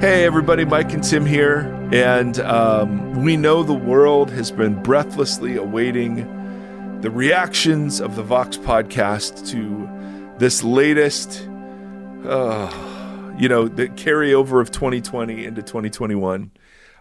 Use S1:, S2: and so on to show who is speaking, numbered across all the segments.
S1: Hey, everybody, Mike and Tim here. And um, we know the world has been breathlessly awaiting the reactions of the Vox podcast to this latest, uh, you know, the carryover of 2020 into 2021.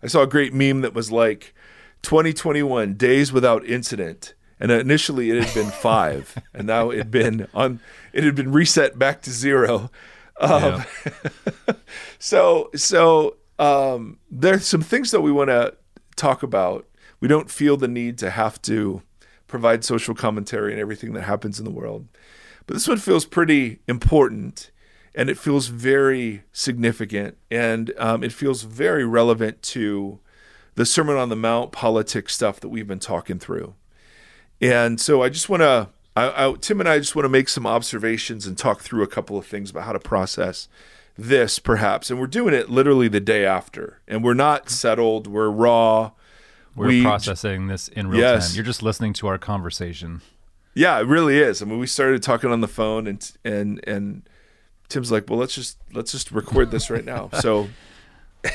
S1: I saw a great meme that was like 2021 days without incident. And initially it had been five, and now it had been on. It had been reset back to zero. Um, yeah. so so um, there's some things that we want to talk about. We don't feel the need to have to provide social commentary and everything that happens in the world, but this one feels pretty important, and it feels very significant, and um, it feels very relevant to the Sermon on the Mount politics stuff that we've been talking through. And so I just want to I, I, Tim and I just want to make some observations and talk through a couple of things about how to process this, perhaps. And we're doing it literally the day after, and we're not settled. We're raw.
S2: We're we, processing this in real yes. time. You're just listening to our conversation.
S1: Yeah, it really is. I mean, we started talking on the phone, and and and Tim's like, "Well, let's just let's just record this right now." So.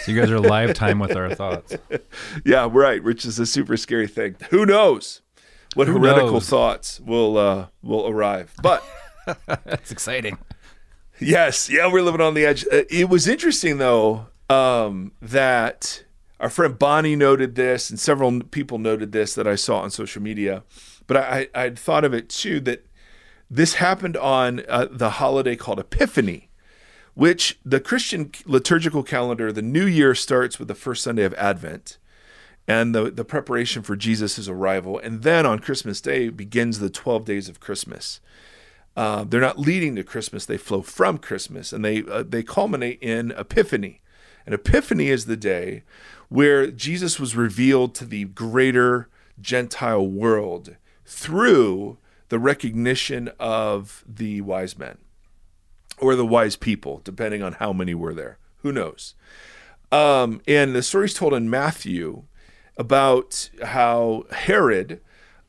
S2: So you guys are live time with our thoughts.
S1: yeah, right. Which is a super scary thing. Who knows? What Who heretical knows? thoughts will uh, will arrive. But
S2: that's exciting.
S1: Yes, yeah, we're living on the edge. Uh, it was interesting though um, that our friend Bonnie noted this, and several people noted this that I saw on social media. But I, I would thought of it too that this happened on uh, the holiday called Epiphany, which the Christian liturgical calendar, the New Year starts with the first Sunday of Advent and the, the preparation for Jesus' arrival. And then on Christmas Day begins the 12 days of Christmas. Uh, they're not leading to Christmas, they flow from Christmas, and they, uh, they culminate in Epiphany. And Epiphany is the day where Jesus was revealed to the greater Gentile world through the recognition of the wise men or the wise people, depending on how many were there. Who knows? Um, and the story is told in Matthew about how Herod,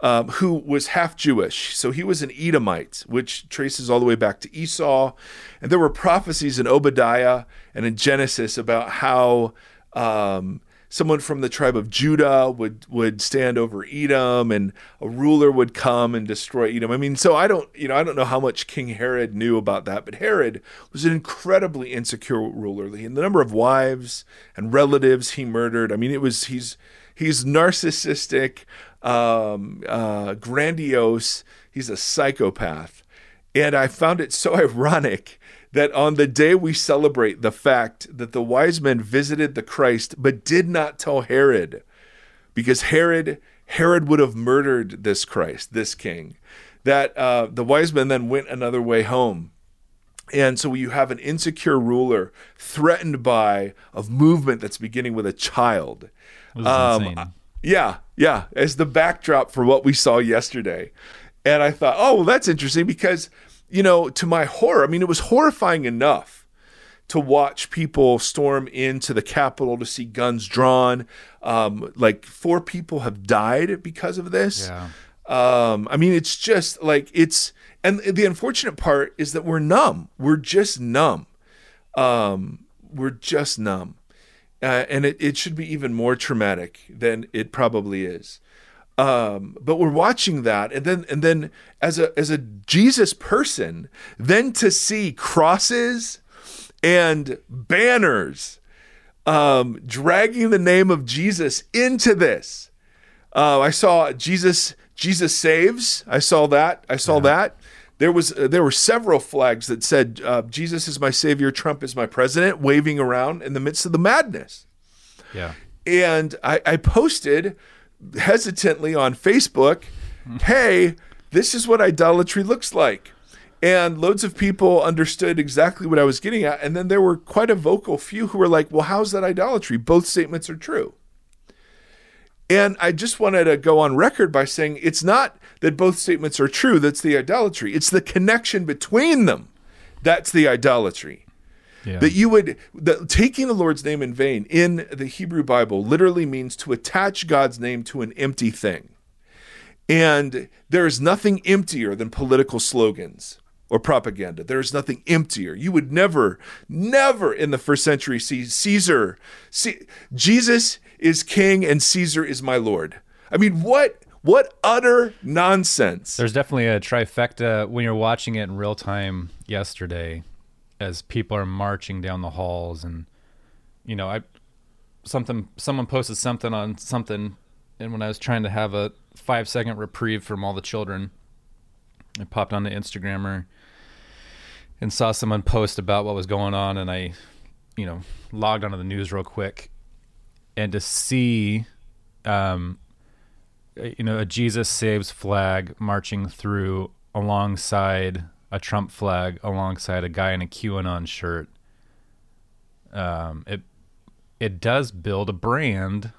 S1: um, who was half Jewish, so he was an Edomite, which traces all the way back to Esau. And there were prophecies in Obadiah and in Genesis about how um, someone from the tribe of Judah would would stand over Edom, and a ruler would come and destroy Edom. I mean, so I don't, you know, I don't know how much King Herod knew about that, but Herod was an incredibly insecure ruler. And the number of wives and relatives he murdered, I mean, it was he's He's narcissistic, um, uh, grandiose. He's a psychopath. And I found it so ironic that on the day we celebrate the fact that the wise men visited the Christ but did not tell Herod, because Herod Herod would have murdered this Christ, this king, that uh, the wise men then went another way home. And so you have an insecure ruler threatened by a movement that's beginning with a child.
S2: Um,
S1: yeah, yeah, as the backdrop for what we saw yesterday. And I thought, oh, well, that's interesting because, you know, to my horror, I mean, it was horrifying enough to watch people storm into the Capitol to see guns drawn. Um, like four people have died because of this.
S2: Yeah.
S1: Um, I mean, it's just like it's, and the unfortunate part is that we're numb. We're just numb. Um, we're just numb uh, and it, it should be even more traumatic than it probably is. Um, but we're watching that, and then and then as a as a Jesus person, then to see crosses and banners um, dragging the name of Jesus into this. Uh, I saw Jesus Jesus saves. I saw that. I saw yeah. that. There was uh, there were several flags that said uh, Jesus is my savior, Trump is my president, waving around in the midst of the madness.
S2: Yeah.
S1: And I, I posted hesitantly on Facebook, "Hey, this is what idolatry looks like." And loads of people understood exactly what I was getting at. And then there were quite a vocal few who were like, well, how's that idolatry? Both statements are true. And I just wanted to go on record by saying it's not that both statements are true, that's the idolatry. It's the connection between them that's the idolatry. Yeah. That you would that taking the Lord's name in vain in the Hebrew Bible literally means to attach God's name to an empty thing. And there is nothing emptier than political slogans or propaganda. There is nothing emptier. You would never, never in the first century see Caesar. See, Jesus is king and Caesar is my lord. I mean, what what utter nonsense.
S2: There's definitely a trifecta when you're watching it in real time yesterday as people are marching down the halls and you know, I something someone posted something on something and when I was trying to have a 5 second reprieve from all the children, I popped on the Instagrammer and saw someone post about what was going on and I you know, logged onto the news real quick and to see um you know, a Jesus Saves flag marching through alongside a Trump flag, alongside a guy in a QAnon shirt. Um, it it does build a brand,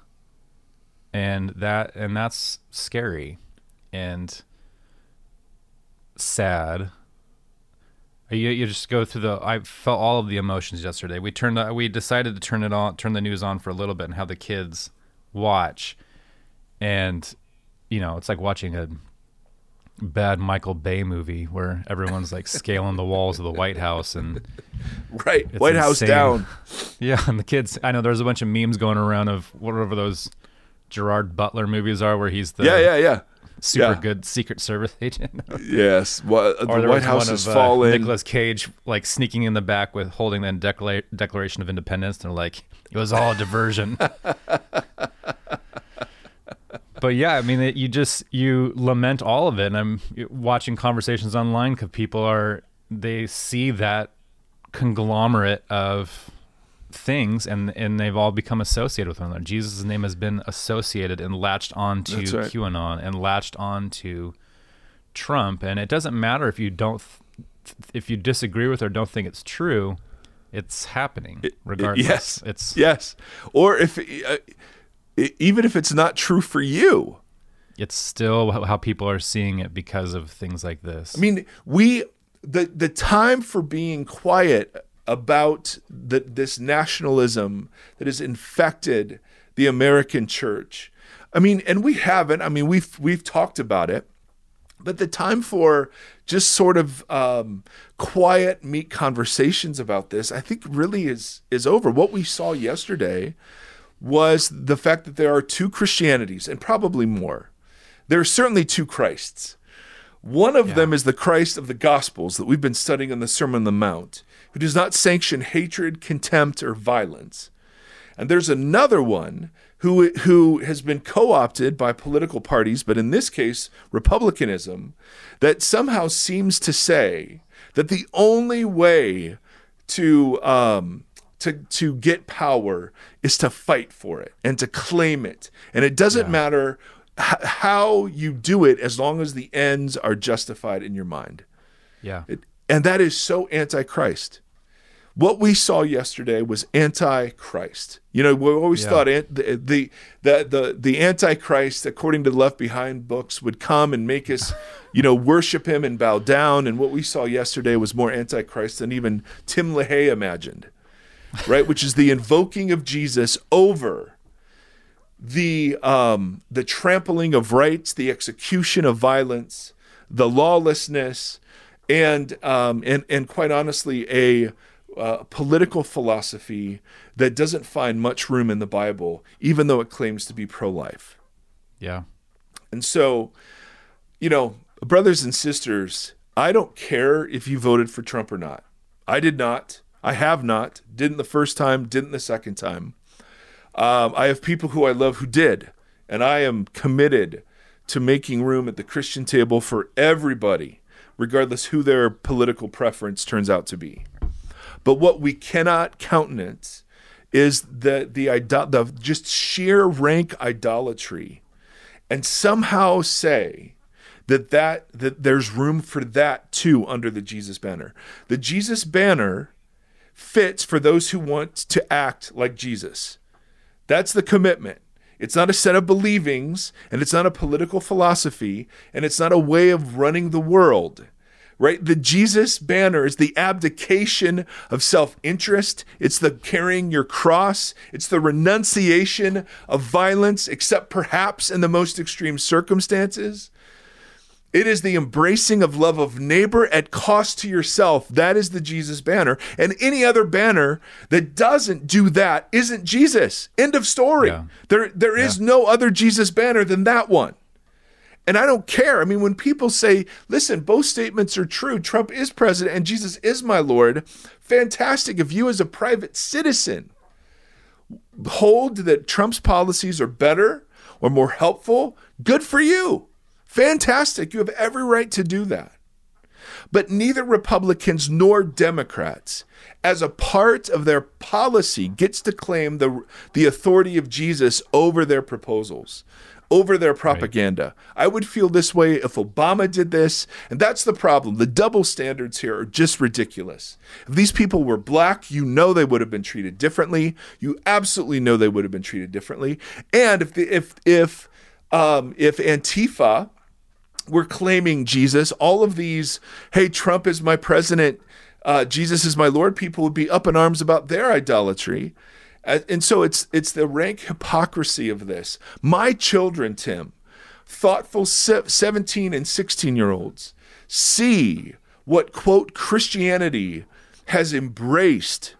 S2: and that and that's scary and sad. You, you just go through the. I felt all of the emotions yesterday. We turned. We decided to turn it on, turn the news on for a little bit, and have the kids watch. And you know, it's like watching a bad Michael Bay movie where everyone's like scaling the walls of the White House and
S1: right White insane. House down.
S2: Yeah, and the kids. I know there's a bunch of memes going around of whatever those Gerard Butler movies are, where he's the
S1: yeah yeah yeah
S2: super yeah. good Secret Service agent.
S1: yes, well, the White House is uh, falling.
S2: Nicolas Cage like sneaking in the back with holding the Decla- Declaration of Independence. And like, it was all a diversion. but yeah, I mean, it, you just you lament all of it. And I'm watching conversations online because people are they see that conglomerate of things and and they've all become associated with one another. Jesus' name has been associated and latched onto right. QAnon and latched onto Trump. And it doesn't matter if you don't if you disagree with or don't think it's true. It's happening regardless.
S1: It, yes,
S2: it's
S1: yes. Or if uh, even if it's not true for you.
S2: It's still how people are seeing it because of things like this.
S1: I mean, we the the time for being quiet about the, this nationalism that has infected the American church. I mean, and we haven't. I mean, we've we've talked about it, but the time for just sort of um, quiet, meet conversations about this, I think, really is is over. What we saw yesterday was the fact that there are two Christianities and probably more. There are certainly two Christs. One of yeah. them is the Christ of the Gospels that we've been studying in the Sermon on the Mount, who does not sanction hatred, contempt, or violence. And there's another one who, who has been co opted by political parties, but in this case, Republicanism, that somehow seems to say that the only way to um, to to get power is to fight for it and to claim it and it doesn't yeah. matter h- how you do it as long as the ends are justified in your mind
S2: yeah
S1: it, and that is so antichrist what we saw yesterday was antichrist you know we always yeah. thought the, the the the the antichrist according to the left behind books would come and make us you know worship him and bow down and what we saw yesterday was more antichrist than even tim lahaye imagined right? Which is the invoking of Jesus over the um, the trampling of rights, the execution of violence, the lawlessness, and um, and and quite honestly, a uh, political philosophy that doesn't find much room in the Bible, even though it claims to be pro-life.
S2: Yeah,
S1: and so, you know, brothers and sisters, I don't care if you voted for Trump or not. I did not. I have not. Didn't the first time, didn't the second time. Um, I have people who I love who did, and I am committed to making room at the Christian table for everybody, regardless who their political preference turns out to be. But what we cannot countenance is the the, the just sheer rank idolatry, and somehow say that that that there's room for that too under the Jesus banner. The Jesus banner fits for those who want to act like Jesus. That's the commitment. It's not a set of believings, and it's not a political philosophy, and it's not a way of running the world. Right? The Jesus banner is the abdication of self interest. It's the carrying your cross. It's the renunciation of violence, except perhaps in the most extreme circumstances. It is the embracing of love of neighbor at cost to yourself. That is the Jesus banner. And any other banner that doesn't do that isn't Jesus. End of story.
S2: Yeah.
S1: There, there is no other Jesus banner than that one. And I don't care. I mean, when people say, listen, both statements are true, Trump is president and Jesus is my Lord, fantastic. If you, as a private citizen, hold that Trump's policies are better or more helpful, good for you. Fantastic. You have every right to do that. But neither Republicans nor Democrats, as a part of their policy, gets to claim the, the authority of Jesus over their proposals, over their propaganda. I would feel this way if Obama did this. And that's the problem. The double standards here are just ridiculous. If these people were black, you know they would have been treated differently. You absolutely know they would have been treated differently. And if the, if if um, if Antifa were claiming Jesus, all of these, hey, Trump is my president, uh, Jesus is my Lord, people would be up in arms about their idolatry. And so it's it's the rank hypocrisy of this. My children, Tim, thoughtful 17 and 16 year olds, see what, quote, Christianity has embraced.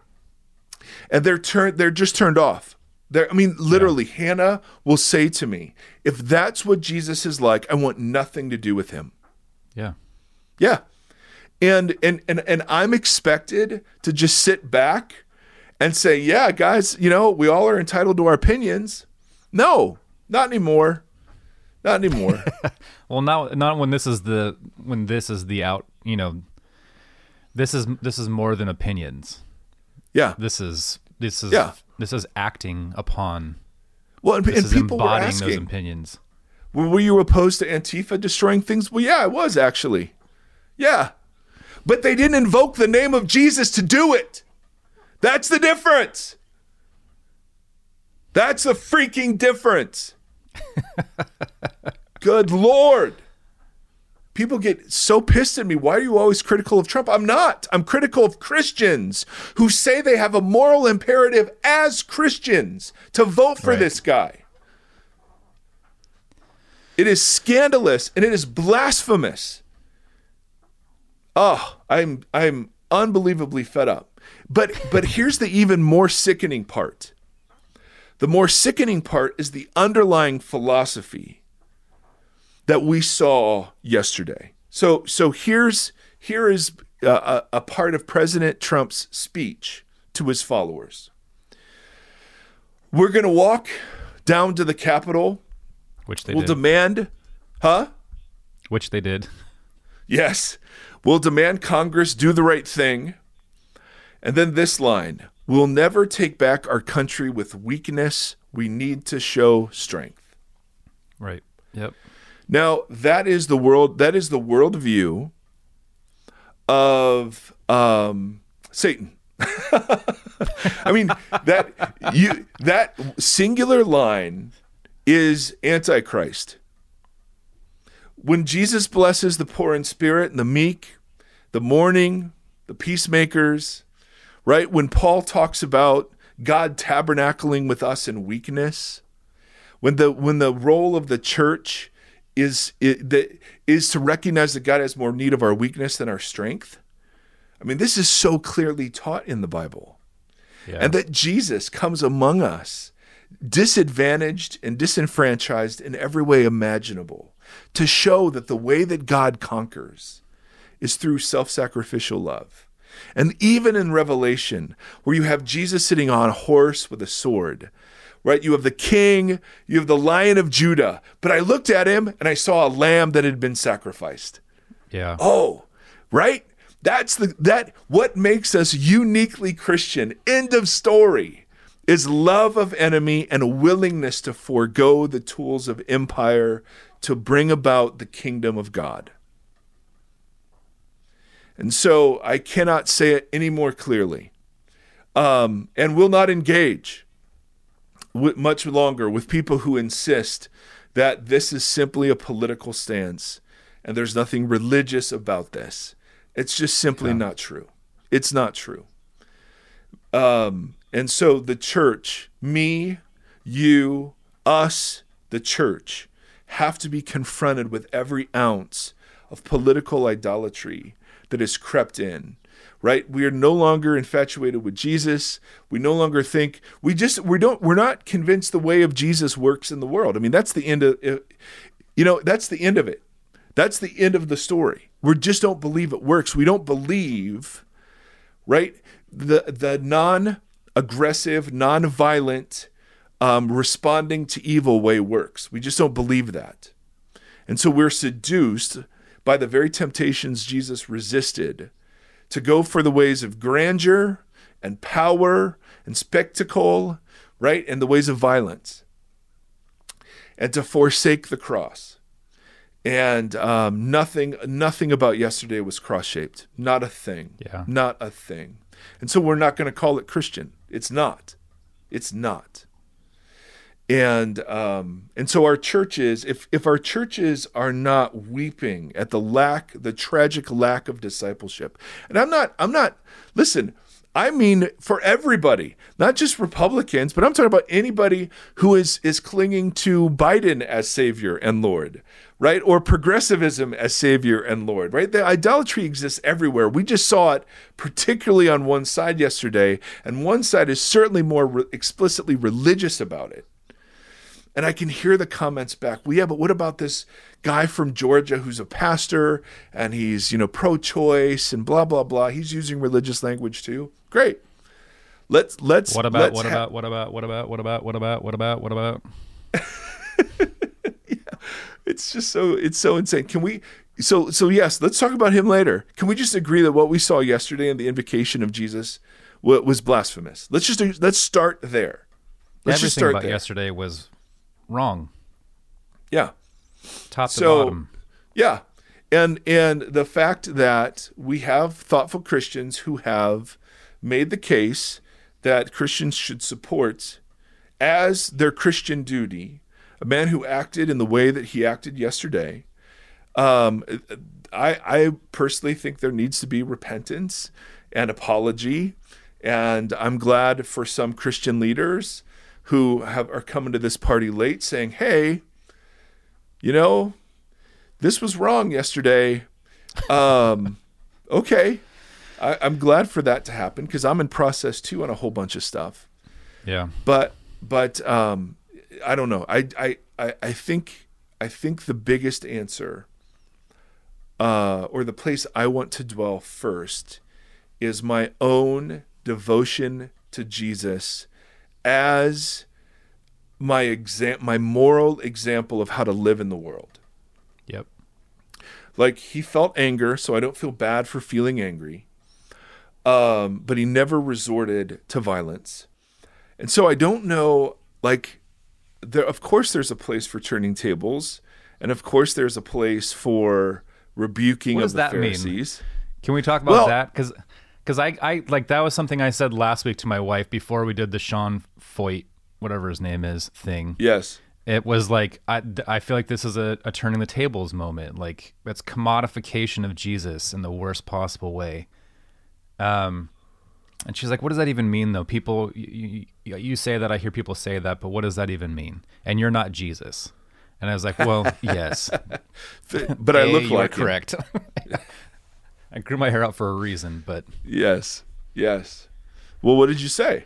S1: And they're turned they're just turned off. They're, I mean, literally, Hannah will say to me, if that's what Jesus is like, I want nothing to do with him.
S2: Yeah.
S1: Yeah. And and and and I'm expected to just sit back and say, "Yeah, guys, you know, we all are entitled to our opinions." No, not anymore. Not anymore.
S2: Well, not not when this is the when this is the out. You know, this is this is more than opinions.
S1: yeah.
S2: This is this is
S1: Yeah.
S2: This is acting upon.
S1: Well, and,
S2: This
S1: and
S2: is
S1: people were
S2: embodying those opinions.
S1: were were you opposed to Antifa destroying things? Well, yeah, I was actually. Yeah. But they didn't invoke the name of Jesus to do it. That's the difference. That's the freaking difference. Good Lord. People get so pissed at me. Why are you always critical of Trump? I'm not. I'm critical of Christians who say they have a moral imperative as Christians to vote for
S2: Right.
S1: this guy. It is scandalous and it is blasphemous. Oh, I'm I'm unbelievably fed up. But but here's the even more sickening part. The more sickening part is the underlying philosophy that we saw yesterday. So so here's here is a, a, part of President Trump's speech to his followers. We're going to walk down to the Capitol.
S2: Which they
S1: We'll demand, huh?
S2: which they did.
S1: Yes. We'll demand Congress do the right thing. And then this line We'll never take back our country with weakness. We need to show strength.
S2: Right. Yep.
S1: Now, that is the world that is the worldview of um, Satan. I mean that you that singular line is antichrist. When Jesus blesses the poor in spirit and the meek, the mourning, the peacemakers, right? When Paul talks about God tabernacling with us in weakness, when the when the role of the church is that is to recognize that God has more need of our weakness than our strength. I mean, this is so clearly taught in the Bible.
S2: Yeah.
S1: And that Jesus comes among us disadvantaged and disenfranchised in every way imaginable to show that the way that God conquers is through self sacrificial love. And even in Revelation, where you have Jesus sitting on a horse with a sword, right? You have the king, you have the lion of Judah. But I looked at him and I saw a lamb that had been sacrificed.
S2: yeah.
S1: Oh, right? That's the that what makes us uniquely Christian. End of story. Is love of enemy and a willingness to forego the tools of empire to bring about the kingdom of God. And so I cannot say it any more clearly. Um, and will not engage much longer with people who insist that this is simply a political stance and there's nothing religious about this. It's just simply not true. It's not true. Um, and so the church, me, you, us, the church, have to be confronted with every ounce of political idolatry that has crept in right? We are no longer infatuated with jesus. We no longer think we just we don't we're not convinced the way of jesus works in the world. I mean that's the end of you know that's the end of it. That's the end of the story. We just don't believe it works. We don't believe right the the non aggressive non violent um, responding to evil way works. We just don't believe that. And so we're seduced by the very temptations jesus resisted to go for the ways of grandeur and power and spectacle, right? And the ways of violence. And to forsake the cross. And um, nothing, nothing about yesterday was cross-shaped. Not a thing.
S2: Yeah.
S1: Not a thing. And so we're not going to call it Christian. It's not. It's not and um, and so our churches if if our churches are not weeping at the lack the tragic lack of discipleship and i'm not i'm not listen i mean for everybody not just republicans but i'm talking about anybody who is is clinging to biden as savior and lord right? Or progressivism as savior and lord right? The idolatry exists everywhere. We just saw it particularly on one side yesterday and one side is certainly more re- explicitly religious about it and I can hear the comments back. Well, yeah, but what about this guy from Georgia who's a pastor and he's, you know, pro choice and blah, blah, blah. He's using religious language too. Great. Let's, let's,
S2: What about,
S1: let's
S2: what
S1: ha-
S2: about, what about, what about, what about, what about, what about, what about? yeah.
S1: It's just so, it's so insane. Can we, so, so yes, let's talk about him later. Can we just agree that what we saw yesterday in the invocation of Jesus was blasphemous? Let's just, let's start there. Let's
S2: Everything
S1: just start
S2: about
S1: there.
S2: yesterday was wrong,
S1: Yeah.
S2: top to
S1: So-
S2: bottom.
S1: Yeah. And and the fact that we have thoughtful Christians who have made the case that Christians should support as their Christian duty a man who acted in the way that he acted yesterday. Um, I I personally think there needs to be repentance and apology, and I'm glad for some Christian leaders who have are coming to this party late saying, "Hey, you know, this was wrong yesterday. Um, okay. I, I'm glad for that to happen because I'm in process too on a whole bunch of stuff.
S2: Yeah.
S1: But but um, I don't know. I, I I I think I think the biggest answer uh, or the place I want to dwell first is my own devotion to Jesus as my exam my moral example of how to live in the world.
S2: Yep.
S1: Like he felt anger, so I don't feel bad for feeling angry. Um, but he never resorted to violence. And so I don't know like there of course there's a place for turning tables, and of course there's a place for rebuking of the
S2: that mean?
S1: Pharisees.
S2: Can we talk about
S1: Well-
S2: that? Because because I, I like that was something I said last week to my wife before we did the Sean Feucht, whatever his name is, thing.
S1: Yes.
S2: It was like I, I feel like this is a, a turning the tables moment. Like it's commodification of Jesus in the worst possible way. Um, and she's like, "What does that even mean, though? People, you, you, you say that. I hear people say that, but what does that even mean? And you're not Jesus." And I was like, "Well, yes,
S1: But I
S2: A,
S1: look like
S2: correct. I grew my hair out for a reason, but
S1: Yes. Yes. Well, what did you say?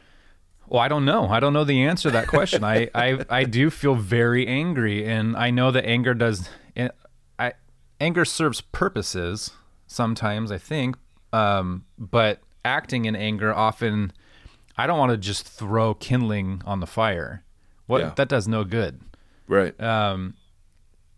S2: Well, I don't know. I don't know the answer to that question. I, I, I do feel very angry, and I know that anger does. eh, I anger serves purposes sometimes. I think, um, but acting in anger often, I don't want to just throw kindling on the fire. What
S1: Yeah.
S2: that does no good.
S1: Right.
S2: Um,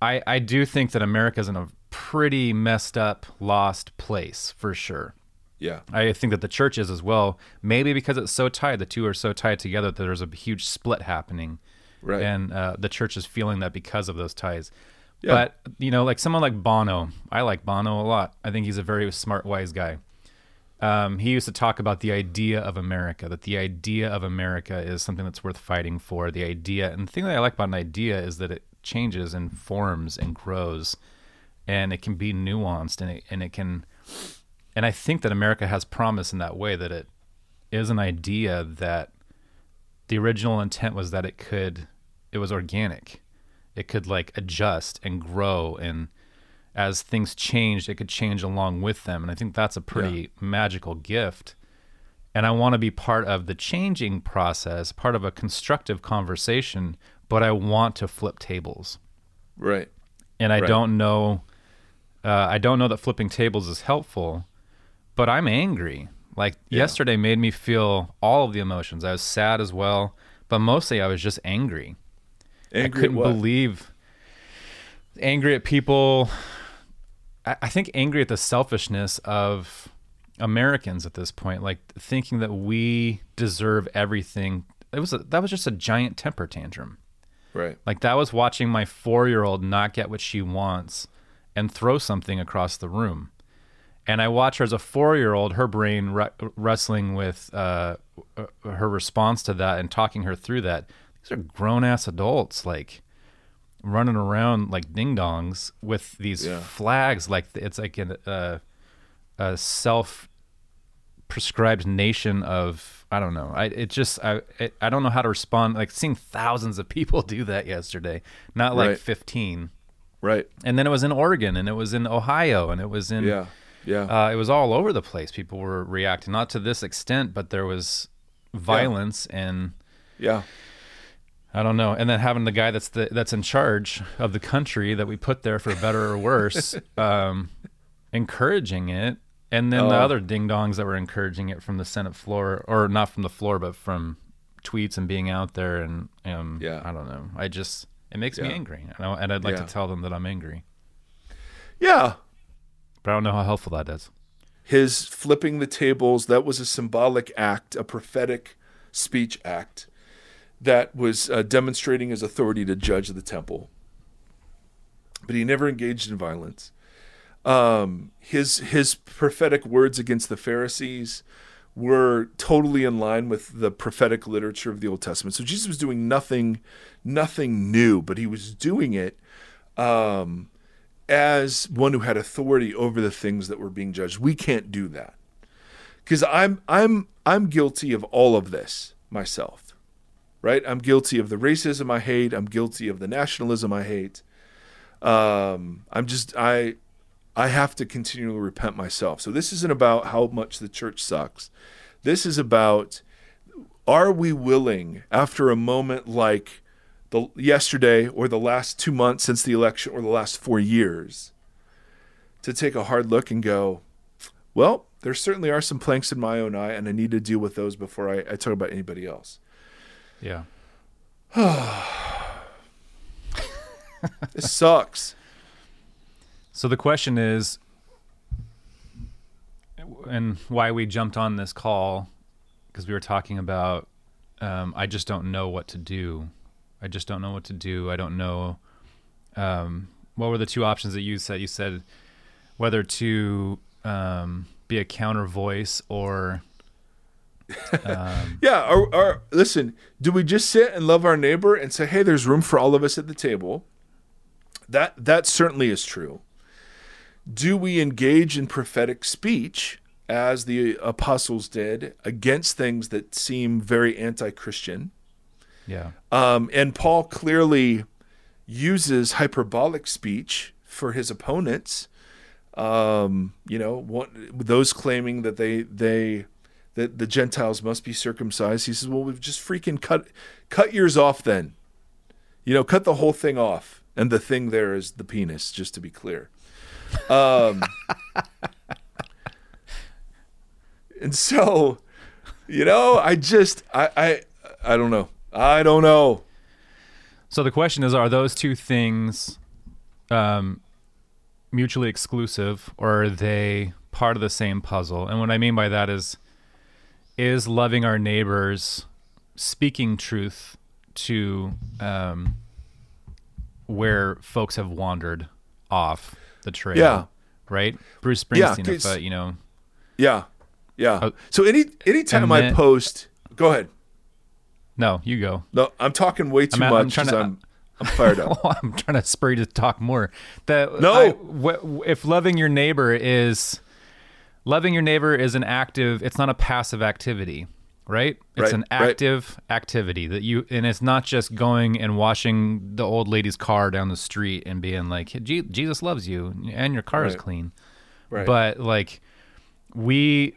S2: I I do think that America's in a pretty messed up, lost place for sure.
S1: Yeah.
S2: I think that the church is as well. Maybe because it's so tied, the two are so tied together that there's a huge split happening,
S1: Right.
S2: and uh, the church is feeling that because of those ties.
S1: Yeah.
S2: But you know, like someone like Bono, I like Bono a lot. I think he's a very smart, wise guy. Um, he used to talk about the idea of America, that the idea of America is something that's worth fighting for. The idea, and the thing that I like about an idea is that it changes and forms and grows, and it can be nuanced, and it and it can and I think that America has promise in that way that it is an idea that the original intent was that it could it was organic. It could like adjust and grow and as things changed, it could change along with them. And I think that's a pretty magical gift. And I want to be part of the changing process, part of a constructive conversation, but I want to flip tables.
S1: Right.
S2: And I
S1: Right.
S2: don't know, uh, I don't know that flipping tables is helpful, but I'm angry. Like
S1: Yeah.
S2: yesterday made me feel all of the emotions. I was sad as well, but mostly I was just angry.
S1: Angry
S2: I couldn't believe angry at people. I, I think angry at the selfishness of Americans at this point, like thinking that we deserve everything. It was a, that was just a giant temper tantrum.
S1: Right.
S2: Like that was watching my four year old not get what she wants and throw something across the room. And I watch her as a four year old, her brain re- wrestling with uh, uh, her response to that and talking her through that. These are grown ass adults, like running around like ding dongs with these
S1: Yeah.
S2: flags. Like it's like an, uh, a self prescribed nation of I don't know. I it just I it, I don't know how to respond. Like seeing thousands of people do that yesterday, not like
S1: Right.
S2: fifteen.
S1: Right.
S2: And then it was in Oregon, and it was in Ohio, and it was in
S1: Yeah. Yeah.
S2: uh, it was all over the place. People were reacting, not to this extent, but there was violence and
S1: yeah.
S2: I don't know. And then having the guy that's the that's in charge of the country that we put there for better or worse, um, encouraging it, and then the
S1: Oh.
S2: other ding dongs that were encouraging it from the Senate floor, or not from the floor, but from tweets and being out there, and um,
S1: Yeah.
S2: I don't know. I just it makes me angry, and, I, and I'd like
S1: Yeah.
S2: to tell them that I'm angry,
S1: Yeah.
S2: But I don't know how helpful that is.
S1: his flipping the tables that was a symbolic act a prophetic speech act that was uh, demonstrating his authority to judge the temple. But he never engaged in violence. Um, his his prophetic words against the pharisees were totally in line with the prophetic literature of the old testament. So jesus was doing nothing nothing new but he was doing it um, as one who had authority over the things that were being judged. We can't do that. Cuz I'm I'm I'm guilty of all of this myself. Right? I'm guilty of the racism I hate, I'm guilty of the nationalism I hate. Um I'm just I I have to continually repent myself. So this isn't about how much the church sucks. This is about are we willing after a moment like the yesterday or the last two months since the election or the last four years to take a hard look and go, well, there certainly are some planks in my own eye, and I need to deal with those before I, I talk about anybody else.
S2: Yeah.
S1: This sucks.
S2: So the question is, and why we jumped on this call, because we were talking about, um, I just don't know what to do. I just don't know what to do. I don't know. Um, what were the two options that you said? You said whether to um, be a counter voice or um,
S1: Yeah. Or, or listen, do we just sit and love our neighbor and say, "Hey, there's room for all of us at the table"? That that certainly is true. Do we engage in prophetic speech as the apostles did against things that seem very anti-Christian?
S2: Yeah,
S1: Um, and Paul clearly uses hyperbolic speech for his opponents. Um, you know, what, those claiming that they they that the Gentiles must be circumcised. He says, "Well, we've just freaking cut cut yours off then. You know, cut the whole thing off." And the thing there is the penis, just to be clear. Um, and so, you know, I just I I I don't know. I don't know.
S2: So the question is: Are those two things um, mutually exclusive, or are they part of the same puzzle? And what I mean by that is, is loving our neighbors, speaking truth to um, where folks have wandered off the trail.
S1: Yeah.
S2: Right. Bruce
S1: Yeah,
S2: Springsteen. if, uh, you know.
S1: Yeah, yeah.
S2: Uh,
S1: so any anytime
S2: and
S1: I post, go ahead.
S2: No, you go.
S1: No, I'm talking way too
S2: I'm- I'm
S1: much
S2: to-
S1: I'm I'm fired up.
S2: Oh, I'm trying to spur you to talk more. That
S1: No.
S2: I- if loving your neighbor is loving your neighbor is an active, it's not a passive activity. right? It's
S1: Right,
S2: an
S1: right.
S2: active activity that you, and it's not just going and washing the old lady's car down the street and being like, "Je- Jesus loves you and your car is clean.
S1: Right.
S2: But like, we,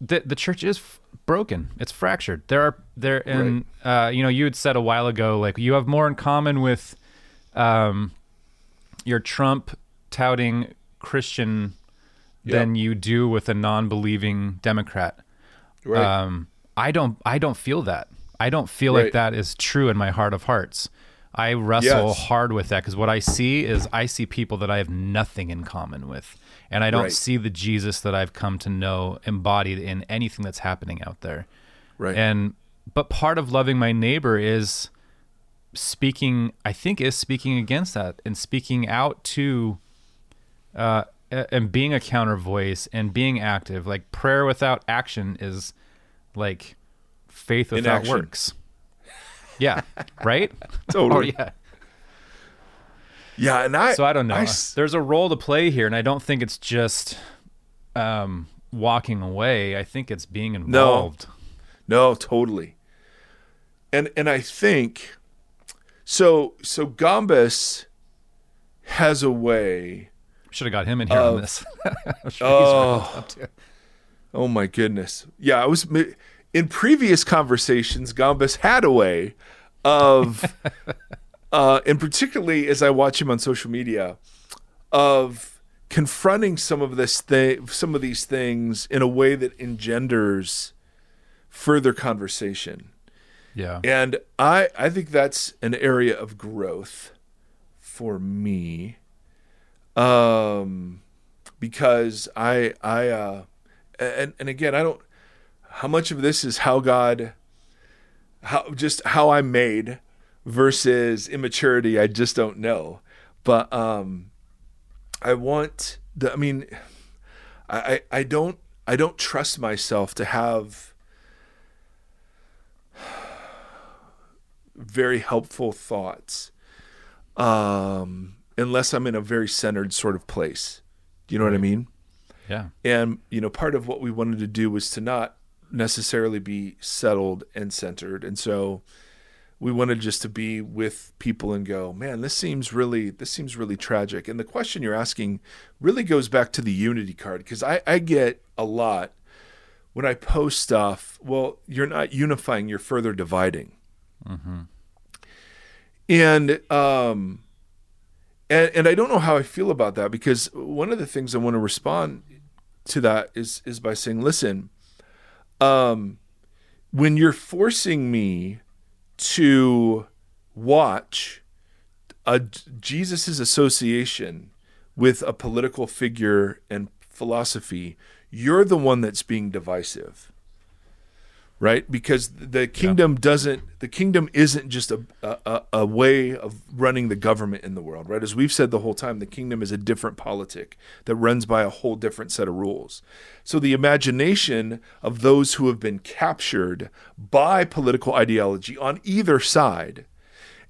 S2: the, the church is broken. It's fractured. There are, there, and, uh, you know, you had said a while ago, like, you have more in common with, um, your Trump touting Christian than you do with a non-believing Democrat.
S1: right.
S2: Um, I don't I don't feel that. I don't feel
S1: Right.
S2: like that is true in my heart of hearts. I wrestle
S1: Yes.
S2: hard with that because what I see is I see people that I have nothing in common with, and I don't
S1: Right.
S2: see the Jesus that I've come to know embodied in anything that's happening out there.
S1: right.
S2: And but part of loving my neighbor is speaking. I think is speaking against that and speaking out to, uh, and being a counter voice and being active. Like prayer without action is like faith without
S1: Inaction.
S2: works. Yeah. Right.
S1: Totally.
S2: Oh yeah.
S1: Yeah, and I
S2: So I don't know.
S1: I
S2: There's a role to play here, and I don't think it's just um, walking away. I think it's being involved.
S1: No, totally. And and I think so so Gombus has a way
S2: Should have got him in here on this. Sure
S1: Oh.
S2: riled up too.
S1: Oh my goodness. Yeah, I was in previous conversations Gombus had a way of uh and particularly as I watch him on social media of confronting some of this thing some of these things in a way that engenders further conversation.
S2: Yeah.
S1: And I I think that's an area of growth for me. Um because I I uh and and again I don't how much of this is how God how just how I'm made versus immaturity I just don't know. But um I want the I mean I I, I don't I don't trust myself to have very helpful thoughts um, unless I'm in a very centered sort of place. Do you know what I mean?
S2: Yeah.
S1: And, you know, part of what we wanted to do was to not necessarily be settled and centered. And so we wanted just to be with people and go, man, this seems really, this seems really tragic. And the question you're asking really goes back to the unity card because I, I get a lot when I post stuff. Well, you're not unifying, you're further dividing. And um, and and I don't know how I feel about that because one of the things I want to respond to that is is by saying, listen, um, when you're forcing me to watch a Jesus's association with a political figure and philosophy, you're the one that's being divisive right? Because the kingdom doesn't the kingdom isn't just a, a a way of running the government in the world right? As we've said the whole time the kingdom is a different politic that runs by a whole different set of rules. So the imagination of those who have been captured by political ideology on either side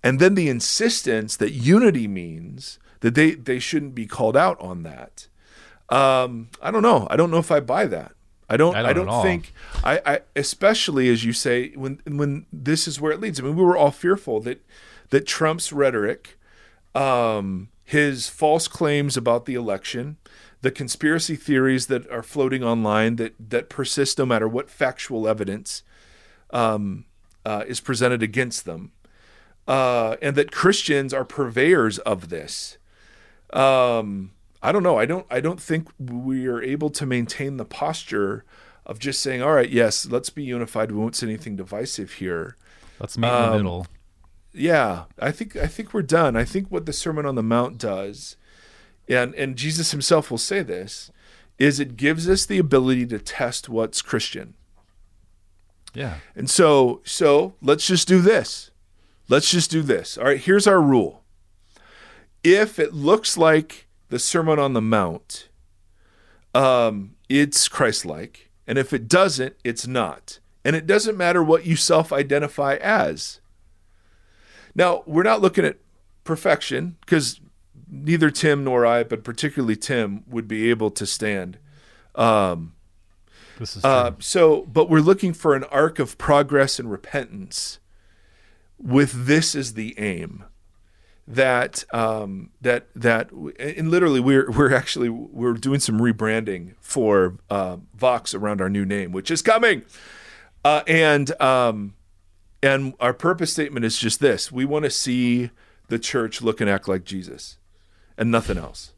S1: and then the insistence that unity means that they they shouldn't be called out on that. Um i don't know. I don't know if i buy that I don't.
S2: I
S1: I
S2: don't
S1: don't, think. I, I especially as you say when when this is where it leads. I mean, we were all fearful that that Trump's rhetoric, um, his false claims about the election, the conspiracy theories that are floating online that that persist no matter what factual evidence um, uh, is presented against them, uh, and that Christians are purveyors of this. Um, I don't know. I don't. I don't think we are able to maintain the posture of just saying, "All right, yes, let's be unified. We won't say anything divisive here."
S2: Let's meet in the
S1: Um,
S2: middle.
S1: Yeah, I think I think we're done. I think what the Sermon on the Mount does, and and Jesus Himself will say this, is it gives us the ability to test what's Christian.
S2: Yeah.
S1: And so, so let's just do this. Let's just do this. All right, here's our rule. If it looks like the Sermon on the Mount, um, it's Christ-like, and if it doesn't, it's not. And it doesn't matter what you self-identify as. Now, we're not looking at perfection because neither Tim nor I, but particularly Tim, would be able to stand um,
S2: This is.
S1: Uh, so, but we're looking for an arc of progress and repentance with this as the aim that um, that that and literally we're we're actually we're doing some rebranding for uh, Vox around our new name, which is coming, uh, and um, and our purpose statement is just this: we want to see the church look and act like Jesus, and nothing else.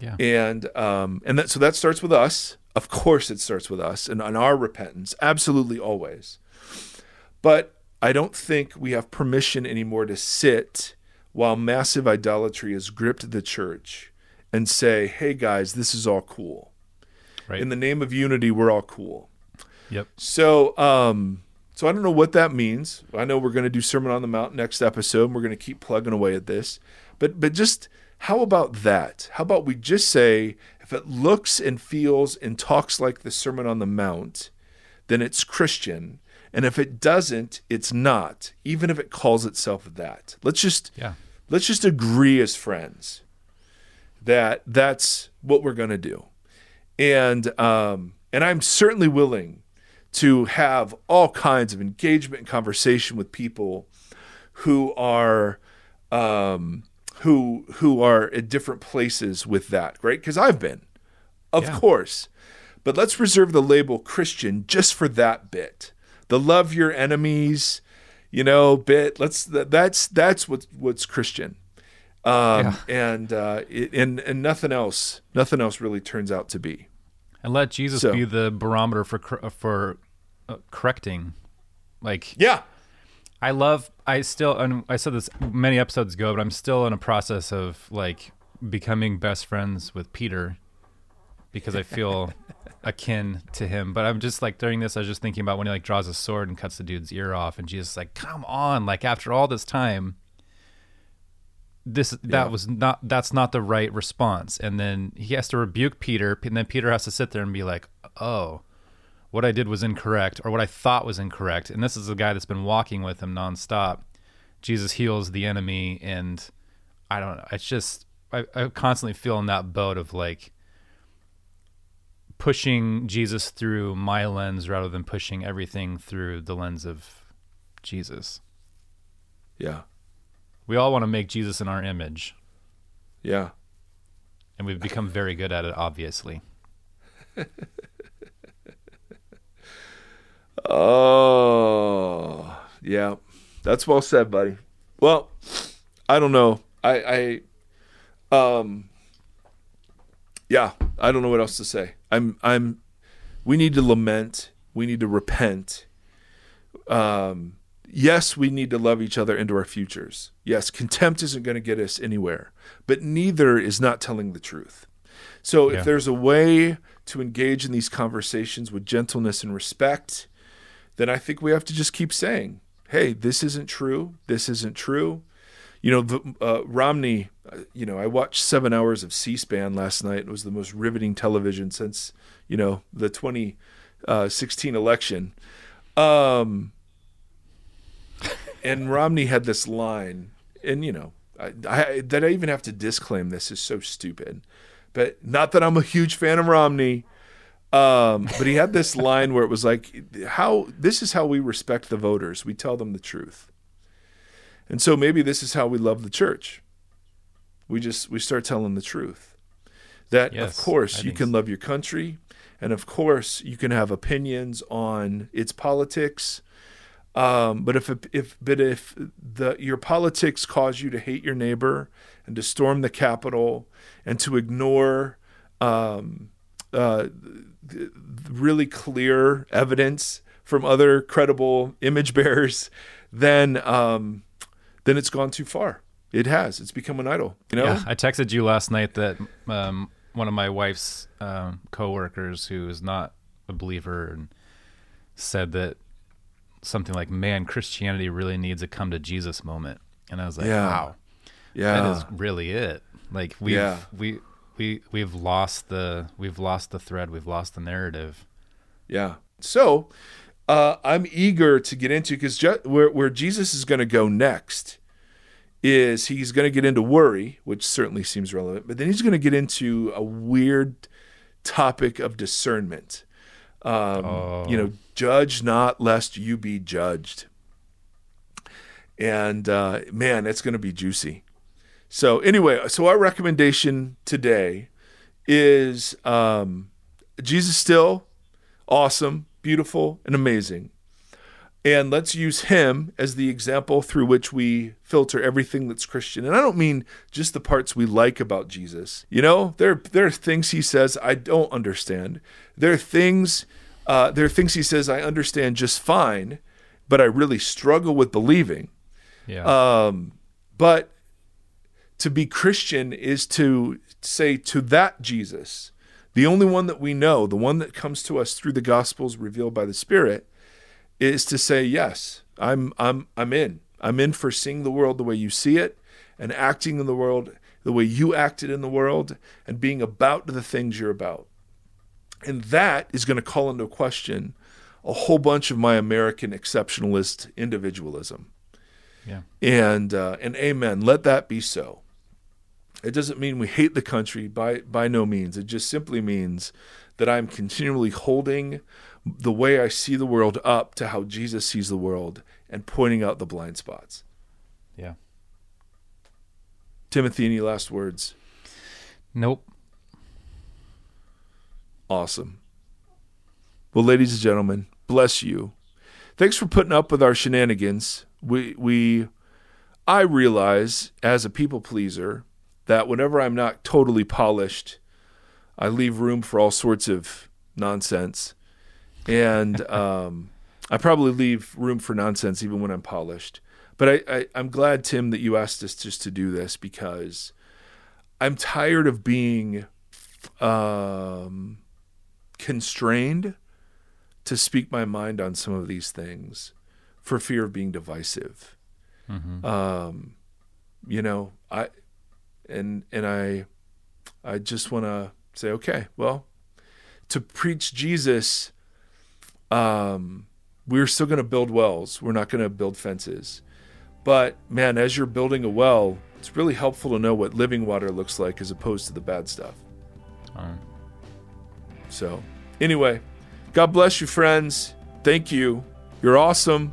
S2: yeah.
S1: And um, and that so that starts with us. Of course, it starts with us and on our repentance, absolutely always. But I don't think we have permission anymore to sit while massive idolatry has gripped the church and say, "Hey guys, this is all cool.
S2: Right.
S1: In the name of unity, we're all cool."
S2: yep.
S1: So, um, so I don't know what that means. I know we're going to do Sermon on the Mount next episode. And we're going to keep plugging away at this, but but just how about that? How about we just say if it looks and feels and talks like the Sermon on the Mount, then it's Christian, and if it doesn't, it's not. Even if it calls itself that, let's just
S2: Yeah.
S1: let's just agree as friends that that's what we're going to do and um and i'm certainly willing to have all kinds of engagement and conversation with people who are um who who are at different places with that right because i've been of
S2: Yeah.
S1: course but let's reserve the label christian just for that bit the love your enemies you know bit let's that's that's what what's christian um and uh it, and and nothing else nothing else really turns out to be
S2: And let Jesus
S1: So-
S2: be the barometer for for uh, correcting. Like
S1: yeah
S2: I love. I still. And I said this many episodes ago, but I'm still in a process of like becoming best friends with Peter because I feel akin to him. But I'm just like during this, I was just thinking about when he like draws a sword and cuts the dude's ear off, and Jesus is like, "Come on!" Like after all this time, this that
S1: Yeah.
S2: was not that's not the right response. And then he has to rebuke Peter, and then Peter has to sit there and be like, "Oh." what I did was incorrect or what I thought was incorrect. And this is a guy that's been walking with him nonstop. Jesus heals the enemy. And I don't know. It's just, I, I constantly feel in that boat of like pushing Jesus through my lens rather than pushing everything through the lens of Jesus.
S1: yeah
S2: We all want to make Jesus in our image.
S1: yeah
S2: And we've become very good at it, obviously.
S1: oh yeah that's well said buddy well i don't know i i um yeah i don't know what else to say i'm i'm we need to lament we need to repent um yes we need to love each other into our futures yes contempt isn't going to get us anywhere but neither is not telling the truth so
S2: Yeah.
S1: if there's a way to engage in these conversations with gentleness and respect then I think we have to just keep saying, "Hey, this isn't true. This isn't true." You know, the, uh, Romney. uh, You know, I watched seven hours of C-SPAN last night. It was the most riveting television since you know the 2016 election. Um, and Romney had this line, and you know, I, I, that I even have to disclaim this is so stupid, but not that I'm a huge fan of Romney. Um, but he had this line where it was like, "How this is how we respect the voters. We tell them the truth." And so maybe this is how we love the church. We just we start telling the truth. That
S2: Yes,
S1: of course
S2: I
S1: you can
S2: so.
S1: love your country, and of course you can have opinions on its politics. Um, but if if but if the your politics cause you to hate your neighbor and to storm the Capitol and to ignore um, uh, really clear evidence from other credible image bearers, then um, then it's gone too far. It has. It's become an idol. You know.
S2: Yeah, I texted you last night that um, one of my wife's um, coworkers, who is not a believer, and said that something like, "Man, Christianity really needs a come to Jesus moment," and I was like,
S1: Yeah.
S2: "Wow,
S1: Yeah.
S2: that is really it." Like we've
S1: Yeah.
S2: we we we've lost the we've lost the thread, we've lost the narrative.
S1: Yeah. So uh, I'm eager to get into because Je- where where Jesus is going to go next is he's going to get into worry, which certainly seems relevant, but then he's going to get into a weird topic of discernment. Um,
S2: Oh.
S1: You know, judge not lest you be judged. And uh, man, it's going to be juicy. So anyway, so our recommendation today is um, Jesus still awesome, beautiful, and amazing. And let's use him as the example through which we filter everything that's Christian. And I don't mean just the parts we like about Jesus. You know, there there are things he says I don't understand. There are things uh, there are things he says I understand just fine, but I really struggle with believing.
S2: Yeah.
S1: Um, but to be Christian is to say to that Jesus, the only one that we know, the one that comes to us through the Gospels revealed by the Spirit, is to say, yes, I'm I'm I'm in. I'm in for seeing the world the way you see it and acting in the world the way you acted in the world and being about the things you're about. And that is going to call into question a whole bunch of my American exceptionalist individualism.
S2: yeah.
S1: And uh, and amen. Let that be so. It doesn't mean we hate the country by by no means. It just simply means that I'm continually holding the way I see the world up to how Jesus sees the world and pointing out the blind spots.
S2: Yeah.
S1: Timothy, any last words?
S2: Nope.
S1: Awesome. Well, ladies and gentlemen, bless you. Thanks for putting up with our shenanigans. We we I realize as a people pleaser that whenever I'm not totally polished, I leave room for all sorts of nonsense. And um, I probably leave room for nonsense even when I'm polished. But I, I, I'm glad, Tim, that you asked us just to do this because I'm tired of being um, constrained to speak my mind on some of these things for fear of being divisive. Um, you know, I and and I I just want to say, okay, well, to preach Jesus, um, we're still going to build wells. We're not going to build fences. But man, as you're building a well, it's really helpful to know what living water looks like as opposed to the bad stuff.
S2: Um,
S1: So, anyway, God bless you, friends. Thank you. You're awesome.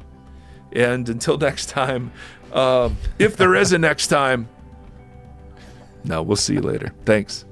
S1: And until next time, um, if there is a next time, no, we'll see you later. Thanks.